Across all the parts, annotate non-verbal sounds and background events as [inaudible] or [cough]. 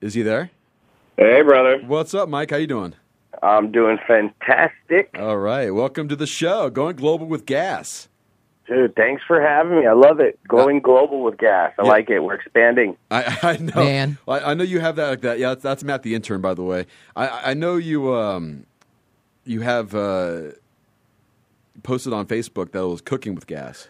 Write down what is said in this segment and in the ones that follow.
Is he there? Hey, brother. What's up, Mike? How you doing? I'm doing fantastic. All right. Welcome to the show, Going Global with Gas. Dude, thanks for having me. I love it. Going global with gas. I Yeah. like it. We're expanding. I, I know. Man. I, I know you have that like that. Yeah, that's, that's Matt the intern, by the way. I, I know you. Um, you have uh, posted on Facebook that it was cooking with gas.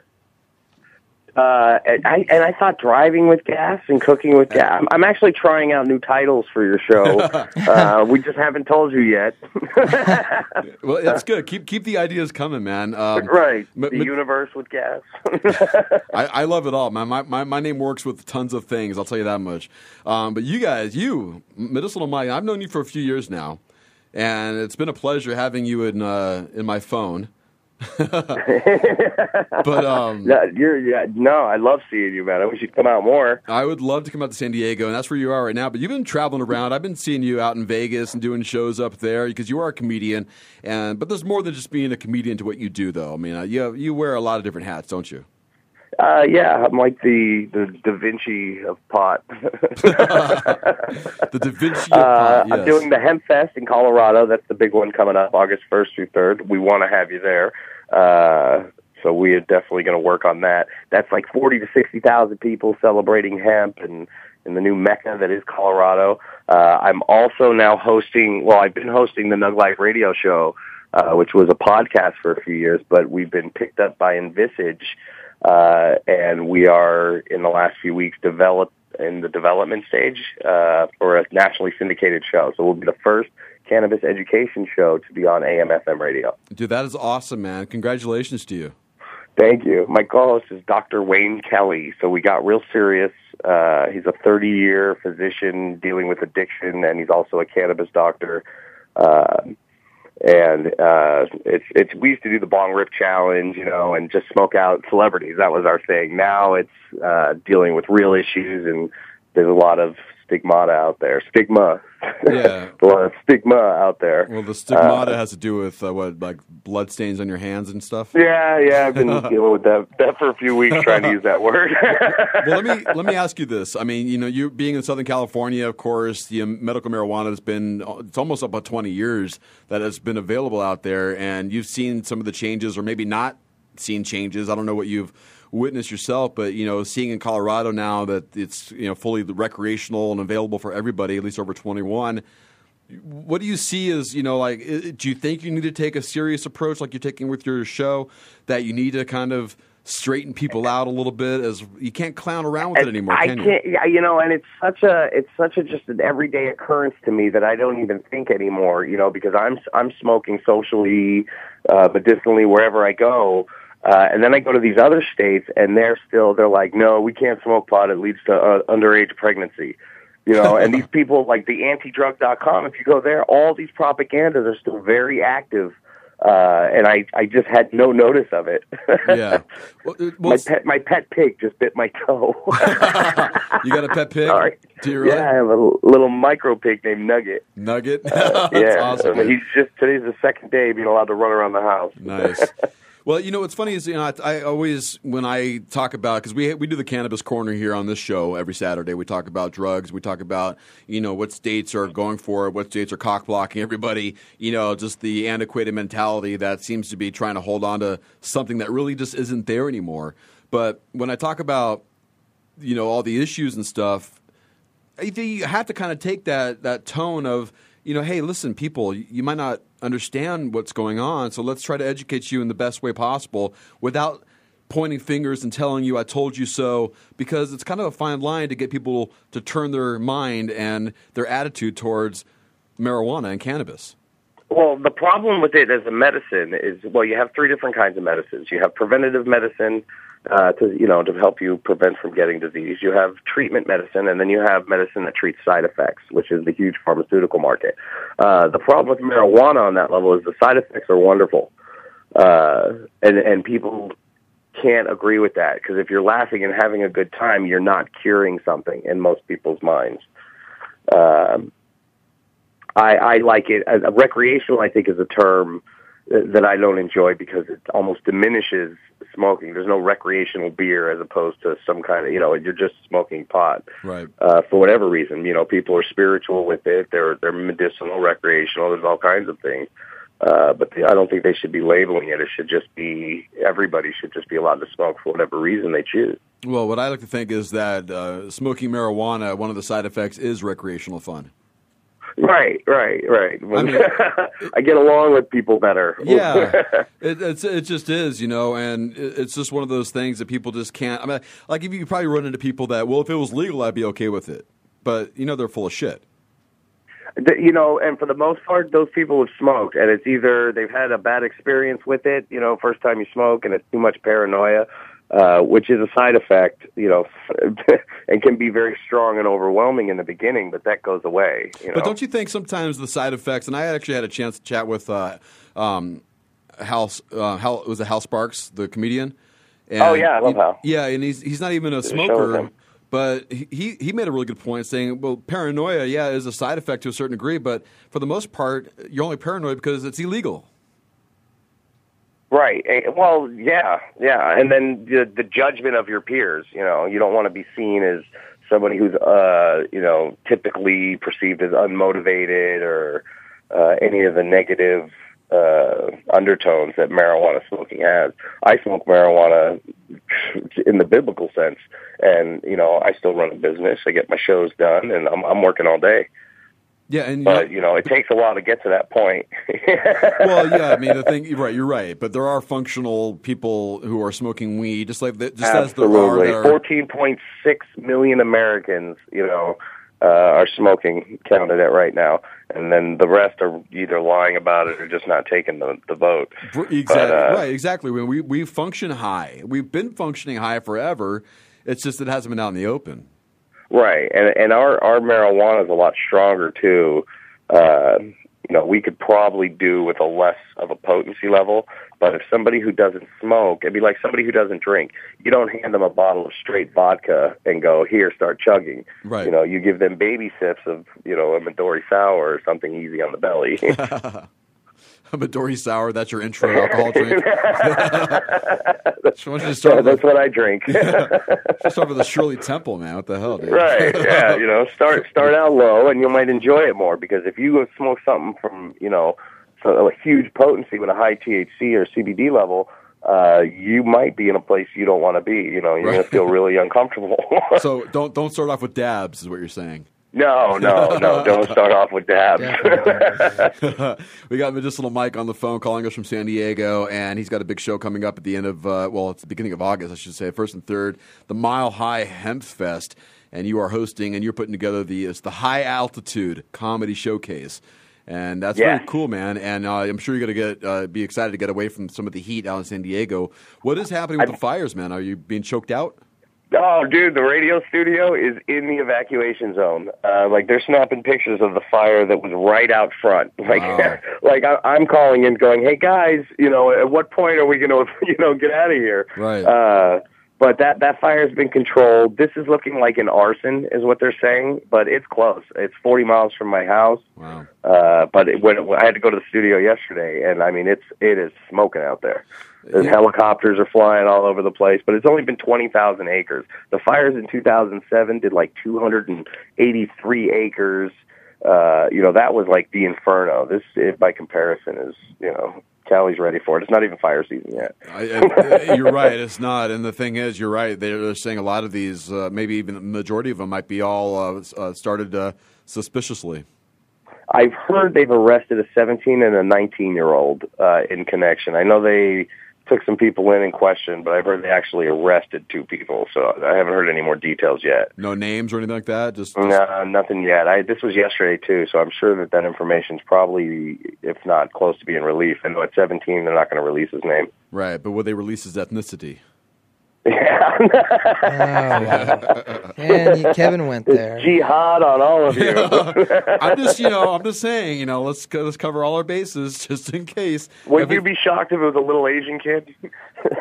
Uh, and I and I thought driving with gas and cooking with gas. I'm, I'm actually trying out new titles for your show. [laughs] uh, we just haven't told you yet. [laughs] Well, that's good. Keep keep the ideas coming, man. Um, right. m- the universe with gas. [laughs] I, I love it all, man. My, my my name works with tons of things. I'll tell you that much. Um, but you guys, you medicinal Mike, I've known you for a few years now, and it's been a pleasure having you in uh, in my phone. [laughs] but um, [laughs] no, you're, yeah, no, I love seeing you, man. I wish you'd come out more. I would love to come out to San Diego, and that's where you are right now. But you've been traveling around. I've been seeing you out in Vegas and doing shows up there because you are a comedian. And but there's more than just being a comedian to what you do, though. I mean, uh, you you wear a lot of different hats, don't you? Uh, yeah, I'm like the the Da Vinci of pot. [laughs] The Da Vinci. Uh, Pot, yes. I'm doing the Hemp Fest in Colorado. That's the big one coming up August 1st through 3rd. We want to have you there. Uh, so we are definitely going to work on that. That's like 40 to 60,000 people celebrating hemp and in the new mecca that is Colorado. Uh, I'm also now hosting, well, I've been hosting the Nug Life radio show, uh, which was a podcast for a few years, but we've been picked up by Envisage, uh, and we are in the last few weeks develop in the development stage uh, for a nationally syndicated show. So we'll be the first cannabis education show to be on AMFM radio. Dude, that is awesome, man. Congratulations to you. Thank you. My co-host is Dr. Wayne Kelly. So we got real serious. Uh, he's a 30-year physician dealing with addiction, and he's also a cannabis doctor. Uh, and uh, it's it's we used to do the bong rip challenge, you know, and just smoke out celebrities. That was our thing. Now it's uh, dealing with real issues, and there's a lot of stigmata out there. Stigma. Yeah. a lot of stigma out there. Well, the stigmata has to do with uh, what, like blood stains on your hands and stuff. Yeah, yeah, I've been [laughs] dealing with that that for a few weeks, trying to use that word. [laughs] well, let me let me ask you this. I mean, you know, you being in Southern California, of course, the um, medical marijuana has been it's almost about twenty years that has been available out there, and you've seen some of the changes, or maybe not seen changes. I don't know what you've witnessed yourself, but you know, seeing in Colorado now that it's you know fully recreational and available for everybody, at least over twenty one. What do you see as you know like? Do you think you need to take a serious approach like you're taking with your show? That you need to kind of straighten people out a little bit, as you can't clown around with it anymore, I can you? can't, yeah, you know, and it's such a, it's such a just an everyday occurrence to me that I don't even think anymore, you know, because I'm, I'm smoking socially, uh, medicinally wherever I go. Uh, and then I go to these other states and they're still, they're like, no, we can't smoke pot. It leads to uh, underage pregnancy. You know, and these people like the antidrug.com, if you go there, all these propagandas are still very active. Uh, and I, I just had no notice of it. Yeah. [laughs] Well, uh, my pet, my pet pig just bit my toe. [laughs] you got a pet pig? Sorry. Do you really? Yeah, I have a little micro pig named Nugget. Nugget? Uh, [laughs] That's yeah, awesome. he's just today's the second day being allowed to run around the house. Nice. Well, you know what's funny is you know I, I always when I talk about because we we do the cannabis corner here on this show every Saturday. We talk about drugs. We talk about you know what states are going for what states are cock blocking everybody. You know, just the antiquated mentality that seems to be trying to hold on to something that really just isn't there anymore. But when I talk about you know all the issues and stuff, you have to kind of take that that tone of you know, hey, listen, people, you might not understand what's going on, so let's try to educate you in the best way possible without pointing fingers and telling you I told you so because it's kind of a fine line to get people to turn their mind and their attitude towards marijuana and cannabis. Well, the problem with it as a medicine is, well, you have three different kinds of medicines. You have preventative medicine uh, to, you know, to help you prevent from getting disease. You have treatment medicine, and then you have medicine that treats side effects, which is the huge pharmaceutical market. Uh, the problem with marijuana on that level is the side effects are wonderful, uh, and and people can't agree with that because if you're laughing and having a good time, you're not curing something in most people's minds. Um, I, I like it. Uh, recreational, I think, is a term that I don't enjoy because it almost diminishes smoking. There's no recreational beer as opposed to some kind of you know you're just smoking pot. Right. Uh, for whatever reason, you know, people are spiritual with it. They're they're medicinal, recreational. There's all kinds of things. Uh, but the, I don't think they should be labeling it. It should just be everybody should just be allowed to smoke for whatever reason they choose. Well, what I like to think is that uh, smoking marijuana, one of the side effects is recreational fun. Right, right, right. I mean- [laughs] I get along with people better. Yeah, [laughs] it, it's it just is, you know, and it, it's just one of those things that people just can't. I mean, like if you probably run into people that, well, if it was legal, I'd be okay with it, but you know, they're full of shit. You know, and for the most part, those people have smoked, and it's either they've had a bad experience with it, you know, first time you smoke, and it's too much paranoia, uh, which is a side effect, you know, [laughs] and can be very strong and overwhelming in the beginning, but that goes away. You know? But don't you think sometimes the side effects? And I actually had a chance to chat with uh, um, Hal. Uh, Hal it was a Hal Sparks, the comedian. And Oh, yeah, I love he- Hal. Yeah, and he's he's not even a smoker, but he he made a really good point, saying, "Well, paranoia, yeah, is a side effect to a certain degree, but for the most part, you're only paranoid because it's illegal." Right. Eh, Well, yeah, yeah, and then the the judgment of your peers. You know, you don't want to be seen as somebody who's, uh, you know, typically perceived as unmotivated or uh, any of the negative uh, undertones that marijuana smoking has. I smoke marijuana in the biblical sense, and you know, I still run a business. I get my shows done, and I'm I'm working all day. Yeah, and But you know, it takes a while to get to that point. [laughs] well, yeah, I mean, the thing, you're right, you're right, but there are functional people who are smoking weed, just like the, just as there Absolutely. are. Fourteen point six million Americans, you know, uh, are smoking counted at right now, and then the rest are either lying about it or just not taking the the vote. Exactly But, uh, right. Exactly. We we function high, we've been functioning high forever. It's just it hasn't been out in the open. Right, and and our our marijuana is a lot stronger too. Uh, you know, we could probably do with a less of a potency level. But if somebody who doesn't smoke, it'd be like somebody who doesn't drink. You don't hand them a bottle of straight vodka and go, "Here, start chugging." Right. You know, you give them baby sips of you know a Midori sour or something easy on the belly. [laughs] [laughs] [laughs] A Midori sour. That's your intro alcohol drink. [laughs] Just want you to start with, That's what I drink. [laughs] just start with a Shirley Temple, man. What the hell, dude? right. Yeah. You know, start start out low, and you might enjoy it more because if you go smoke something from you know so a huge potency with a high THC or CBD level, uh, you might be in a place you don't want to be. You know, you're going to feel really uncomfortable. So don't don't start off with dabs, is what you're saying. No, no, no. [laughs] Don't start off with dabs. [laughs] we got Medicinal Mike on the phone calling us from San Diego, and he's got a big show coming up at the end of, uh, well, it's the beginning of August, I should say, first and third, the Mile High Hemp Fest. And you are hosting and you're putting together the, it's the High Altitude Comedy Showcase. And that's Yes. very cool, man. And uh, I'm sure you're going to get uh, be excited to get away from some of the heat out in San Diego. What is happening with the fires, man? Are you being choked out? Oh, dude, the radio studio is in the evacuation zone. Uh, like they're snapping pictures of the fire that was right out front. [laughs] Like, Wow. [laughs] like I, I'm calling in, going, "Hey guys, you know, at what point are we going [laughs] to, you know, get out of here?" Right. Uh, but that that fire has been controlled. This is looking like an arson, is what they're saying, but it's close. It's 40 miles from my house. Wow. Uh, but it, when, when I had to go to the studio yesterday, and I mean, it's it is smoking out there. The Yeah. helicopters are flying all over the place, but it's only been twenty thousand acres. The fires in two thousand seven did like two hundred and eighty three acres. Uh, you know, that was like the inferno. This, it, by comparison, is you know, Cali's ready for it. It's not even fire season yet. I, I, you're right. It's not. And the thing is, you're right. They're, they're saying a lot of these, uh, maybe even the majority of them, might be all uh, uh, started uh, suspiciously. I've heard they've arrested a 17 and a 19 year old uh, in connection. I know they took some people in and questioned, but I've heard they actually arrested two people. So I haven't heard any more details yet. No names or anything like that. Just, just- No, nothing yet. I this was yesterday too, so I'm sure that that information's probably, if not close to being released. I know at 17 they're not going to release his name. right. But will they release his ethnicity? Oh. Yeah, Oh, wow. and you- Kevin went there. jihad on all of you. [laughs] I'm just, you know, I'm just saying, you know, let's co- let's cover all our bases just in case. Would If you be shocked if it was a little Asian kid?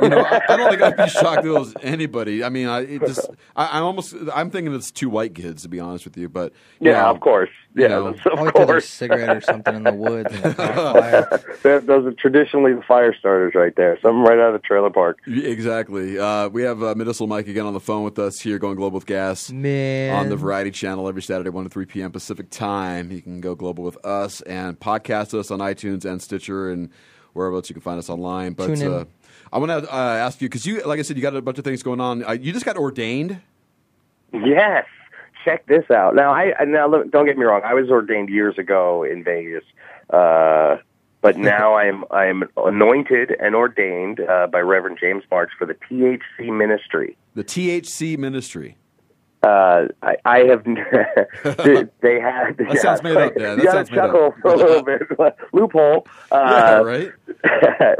You know, I, I don't think I'd be shocked if it was anybody. I mean, I it just, I, I'm almost, I'm thinking it's two white kids to be honest with you. But you Yeah, know, of course. you Yeah, know. that's- of Always throw their course. cigarette or something in the woods. And it caught fire. That- those are traditionally the fire starters right there. Something right out of the trailer park. Exactly. Uh, we have uh, Medicinal Mike again on the phone with us here, going global with gas. Man. on the Variety Channel every Saturday, 1 to 3 p.m. Pacific time. You can go global with us and podcast us on iTunes and Stitcher and wherever else you can find us online. But Tune in. uh, I want to uh, ask you because you, like I said, you got a bunch of things going on. Uh, you just got ordained. Yes. Check this out. Now, I now look, don't get me wrong. I was ordained years ago in Vegas, uh, but [laughs] now I'm I'm anointed and ordained uh, by Reverend James Marks for the THC ministry. The THC Ministry. Uh, I, I have. [laughs] they had. That sounds made up, Dan. That you got sounds to chuckle a little [laughs] bit. Loophole. yeah, Uh, right.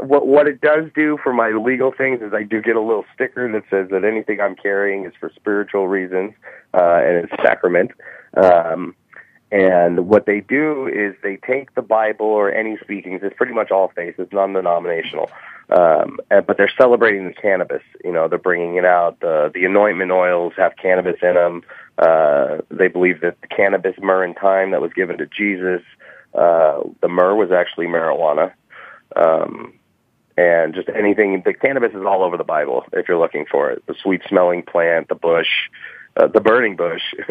[laughs] what what it does do for my legal things is I do get a little sticker that says that anything I'm carrying is for spiritual reasons uh, and it's sacrament. Um, and what they do is they take the Bible or any speakings. It's pretty much all faith. It's non-denominational, um, but they're celebrating the cannabis. You know, they're bringing it out. The the anointment oils have cannabis in them. Uh, they believe that the cannabis myrrh and thyme that was given to Jesus, uh, the myrrh was actually marijuana um, and just anything. The cannabis is all over the Bible if you're looking for it. The sweet smelling plant, the bush, uh, the burning bush. [laughs] [laughs]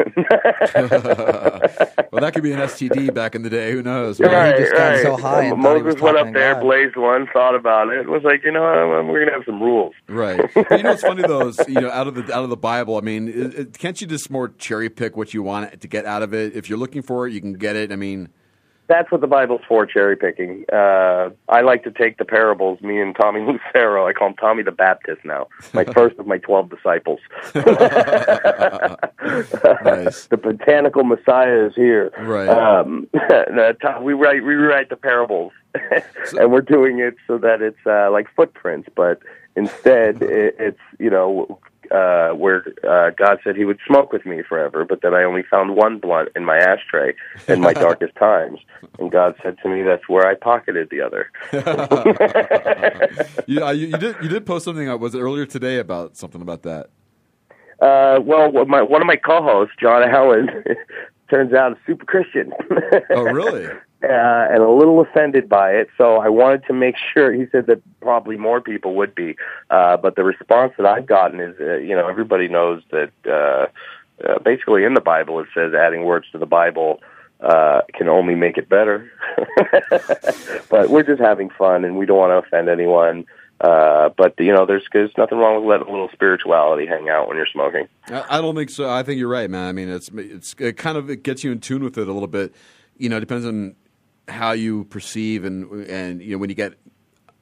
well, that could be an STD back in the day. Who knows? Yeah, right? he just got so high and was Moses went up there, God. blazed one, thought about it, was like, you know, we're gonna have some rules. Right. But you know it's funny though is you know out of the out of the Bible. I mean, it, it, can't you just more cherry pick what you want to get out of it? If you're looking for it, you can get it. I mean, That's what the Bible's for, cherry picking. Uh, I like to take the parables, me and Tommy [laughs] Lucero. I call him Tommy the Baptist now. My [laughs] first of my 12 disciples. [laughs] Nice. the botanical Messiah is here. Right. Um, we write, we rewrite the parables. and we're doing it so that it's uh, like footprints, but instead it, it's, you know, uh, where uh, God said He would smoke with me forever, but then I only found one blunt in my ashtray in my [laughs] darkest times, and God said to me, "That's where I pocketed the other." [laughs] you, uh, you, you did you did post something. Uh, was it earlier today about something about that? Uh, well, my, one of my co-hosts, John Allen, [laughs] turns out a super Christian. [laughs] Oh, really? uh, and a little offended by it. So I wanted to make sure. He said that probably more people would be, uh, but the response that I've gotten is, uh, you know, everybody knows that uh, uh, basically in the Bible it says adding words to the Bible uh, can only make it better. [laughs] but we're just having fun, and we don't want to offend anyone. Uh, but you know, there's there's nothing wrong with letting a little spirituality hang out when you're smoking. I, I don't think so. I think you're right, man. I mean, it's it's it kind of it gets you in tune with it a little bit. You know, it depends on how you perceive and and you know when you get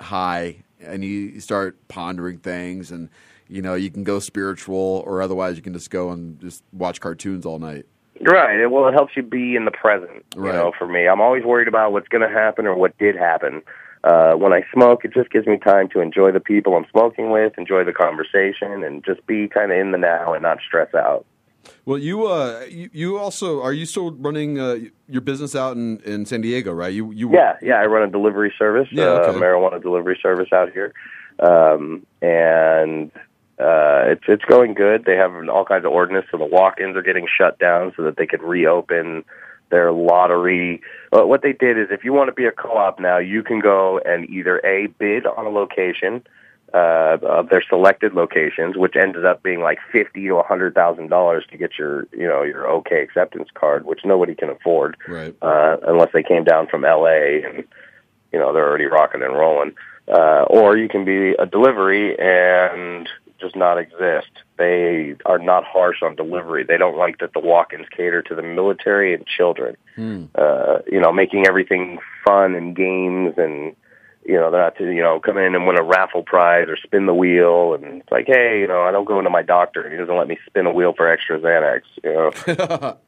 high and you start pondering things and you know you can go spiritual or otherwise you can just go and just watch cartoons all night. Right. Well, it helps you be in the present. You Right. know, for me, I'm always worried about what's going to happen or what did happen. Uh, when I smoke, it just gives me time to enjoy the people I'm smoking with, enjoy the conversation, and just be kind of in the now and not stress out. Well, you uh you, you also are you still running uh, your business out in, in San Diego, right? You you Yeah, yeah. I run a delivery service, Yeah, uh, okay. marijuana delivery service out here, um, and uh, it's it's going good. They have all kinds of ordinance, so the walk-ins are getting shut down so that they could reopen their lottery. Uh, what they did is, if you want to be a co-op now, you can go and either a bid on a location uh, of their selected locations, which ended up being like fifty to a hundred thousand dollars to get your you know your OK acceptance card, which nobody can afford right. uh, unless they came down from LA and you know they're already rocking and rolling. Uh, or you can be a delivery and just not exist. They are not harsh on delivery. They don't like that the walk-ins cater to the military and children. Hmm. Uh, you know, making everything fun and games and you know, they're not to, you know, come in and win a raffle prize or spin the wheel and it's like, hey, you know, I don't go into my doctor and he doesn't let me spin a wheel for extra Xanax, you know. [laughs]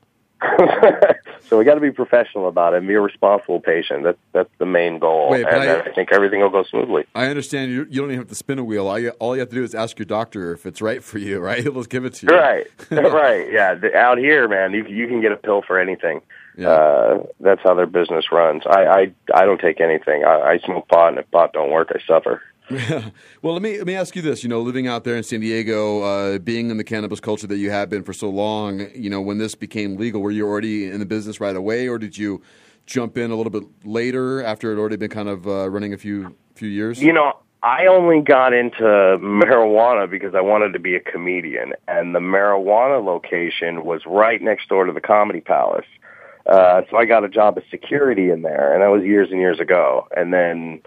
so we got to be professional about it and be a responsible patient. That's that's the main goal, Wait, and I- I think everything will go smoothly. I understand you, you don't even have to spin a wheel. All you, all you have to do is ask your doctor if it's right for you, [laughs] right? He'll just give it to you. Right, [laughs] right, yeah. The, out here, man, you you can get a pill for anything. Yeah. Uh, that's how their business runs. I I I don't take anything. I, I smoke pot, and if pot don't work, I suffer. [laughs] well, let me let me ask you this. You know, living out there in San Diego, uh, being in the cannabis culture that you have been for so long, you know, when this became legal, were you already in the business right away, or did you jump in a little bit later after it had already been kind of uh, running a few few years? You know, I only got into marijuana because I wanted to be a comedian, and the marijuana location was right next door to the Comedy Palace. Uh, so I got a job as security in there, and that was years and years ago. And then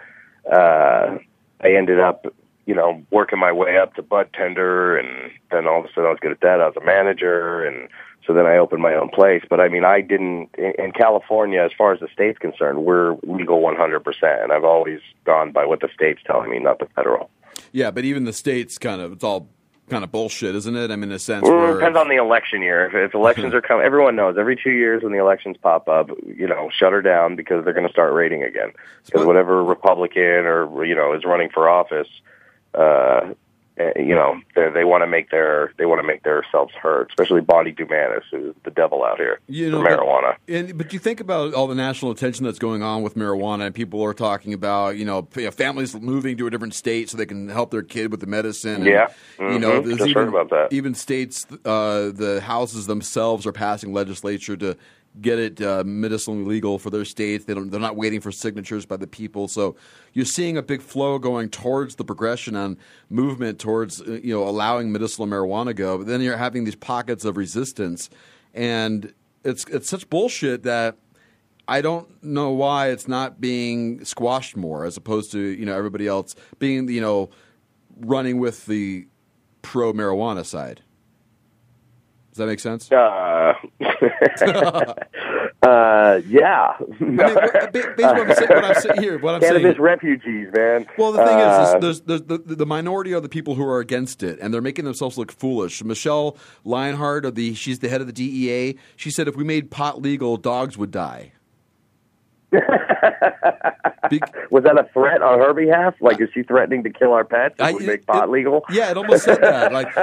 uh, I ended up, you know, working my way up to bud tender, and then all of a sudden I was good at that. I was a manager, and so then I opened my own place. But I mean, I didn't in, in California, as far as the state's concerned, we're legal 100%, and I've always gone by what the state's telling me, not the federal. Yeah, but even the states kind of it's all kind of bullshit, isn't it? I mean, in a sense, Well, it depends on the election year. If, if elections [laughs] are coming, everyone knows every two years when the elections pop up, you know, shut her down because they're going to start raiding again. Because whatever Republican or you know is running for office, uh, you know, they, they want to make their they want to make themselves heard. Especially Bonnie Dumanis, who's the devil out here You know, for but- marijuana. And but you think about all the national attention that's going on with marijuana, and people are talking about you know families moving to a different state so they can help their kid with the medicine. and, Yeah. you know, Mhm. there's Just even about that. even states, uh, the houses themselves are passing legislature to get it uh, medicinally legal for their states. They don't, they're not waiting for signatures by the people. So you're seeing a big flow going towards the progression and movement towards uh, you know allowing medicinal marijuana go. But then you're having these pockets of resistance, and it's it's such bullshit that. I don't know why it's not being squashed more, as opposed to you know everybody else being you know running with the pro marijuana side. Does that make sense? Uh, [laughs] uh, yeah. I mean, what- ba- basically what I'm saying, what I'm saying here, what I'm Cannabis saying. refugees, man. Well, the thing Uh, is, is there's, there's the, the minority are the people who are against it, and they're making themselves look foolish. Michele Leonhart, of the she's the head of the DEA. She said if we made pot legal, dogs would die. [laughs] Be- [laughs] Was that a threat on her behalf? Like, is she threatening to kill our pets if I- we make pot it- legal? Yeah, it almost said that. Like,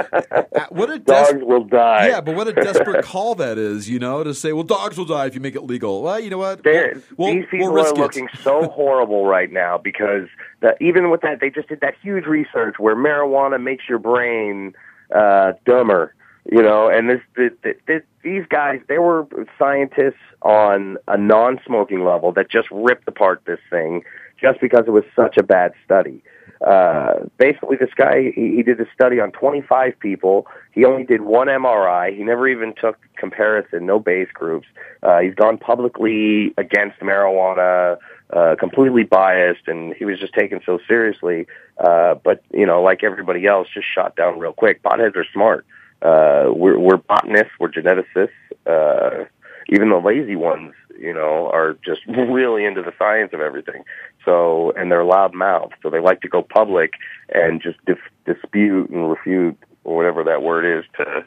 what a [laughs] des- Dogs will die. Yeah, but what a desperate call that is, you know, to say, well, dogs will die if you make it legal. Well, you know what? They're, We'll, these we'll people risk are it. looking so [laughs] horrible right now because the, even with that, they just did that huge research where marijuana makes your brain uh, dumber. You know, and this, this, this these guys, they were scientists on a non-smoking level that just ripped apart this thing just because it was such a bad study. Uh, basically, this guy he, he did a study on 25 people. He only did one MRI. He never even took comparison, no base groups. Uh, he's gone publicly against marijuana, uh, completely biased, and he was just taken so seriously. Uh, but you know, like everybody else, just shot down real quick. Potheads are smart. Uh, we're, we're botanists, we're geneticists. Uh, even the lazy ones, you know, are just [laughs] really into the science of everything. So, and they're loud mouthed, so they like to go public and just dif- dispute and refute or whatever that word is to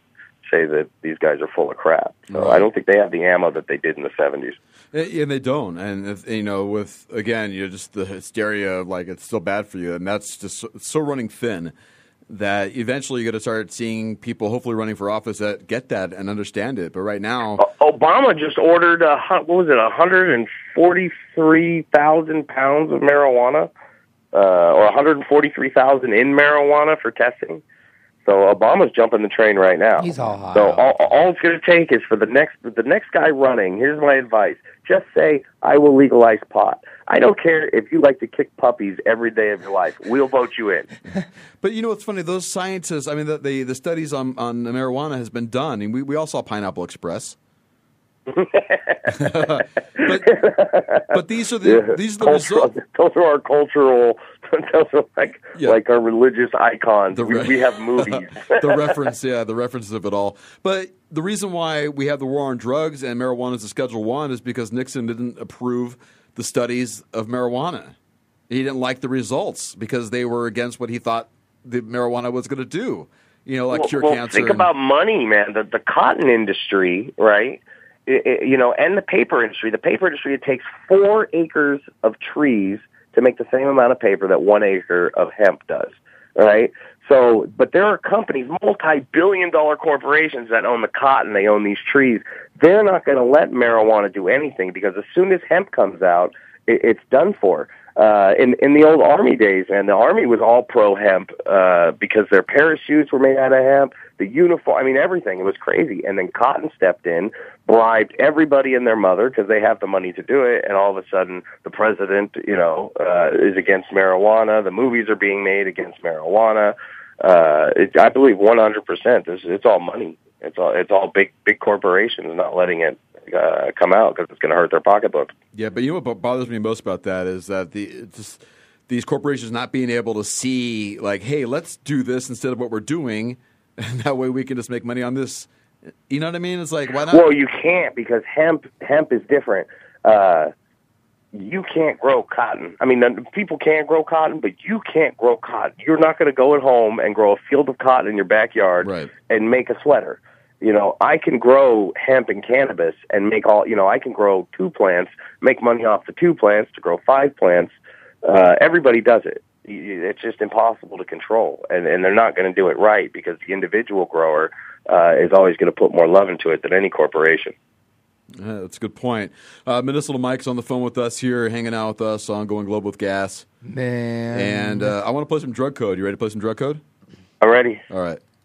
say that these guys are full of crap. So Right. I don't think they have the ammo that they did in the 70s. Eh, And they don't, and if, you know, with again, you know, just the hysteria like it's still bad for you, and that's just so, so running thin that eventually you're going to start seeing people, hopefully, running for office that get that and understand it. But right now, Obama just ordered a hun- what was it, 143,000 pounds of marijuana, uh, or 143,000 in marijuana for testing. So Obama's jumping the train right now. He's all high. So all, all it's going to take is for the next the next guy running. Here's my advice: just say, "I will legalize pot." I don't care if you like to kick puppies every day of your life. We'll vote you in. [laughs] But you know what's funny? Those scientists, I mean, the the, the studies on, on marijuana has been done. and we, we all saw Pineapple Express. [laughs] but but these are the Yeah. these are the Cultural- results. Those are our cultural. [laughs] Those are like Yeah. like our religious icons. The we, we have movies. [laughs] the reference, yeah, the references of it all. But the reason why we have the war on drugs and marijuana as a Schedule One is because Nixon didn't approve the studies of marijuana. He didn't like the results because they were against what he thought the marijuana was going to do. You know, like well, cure well, cancer. Think and- about money, man. The the cotton industry, right? You know, and the paper industry. The paper industry it takes four acres of trees to make the same amount of paper that one acre of hemp does. Right. So, but there are companies, multi-billion-dollar corporations that own the cotton. They own these trees. They're not going to let marijuana do anything because as soon as hemp comes out, it, it's done for. Uh, in in the old army days, and the army was all pro hemp uh, because their parachutes were made out of hemp, the uniform. I mean, everything. It was crazy. And then Cotton stepped in, bribed everybody and their mother because they have the money to do it, and all of a sudden, the president, you know, uh, is against marijuana. The movies are being made against marijuana. Uh, it, I believe 100%. It's, it's all money. It's all it's all big big corporations not letting it uh, come out because it's going to hurt their pocketbook. Yeah, but you know what bothers me most about that is that the just these corporations not being able to see like, hey, let's do this instead of what we're doing, [laughs] and that way we can just make money on this. You know what I mean? It's like why not? Well, you can't because hemp hemp is different. Uh, you can't grow cotton. I mean, people can grow cotton, but you can't grow cotton. You're not going to go at home and grow a field of cotton in your backyard Right. and make a sweater. You know, I can grow hemp and cannabis and make all. You know, I can grow two plants, make money off the two plants to grow five plants. Uh, everybody does it. Y- y- It's just impossible to control, and and they're not going to do it right because the individual grower uh, is always going to put more love into it than any corporation. Yeah, that's a good point. Uh, Medicinal Mike's on the phone with us here, hanging out with us on Going Global with Gas. Man. And uh, I want to play some drug code. You ready to play some drug code? Already. All right.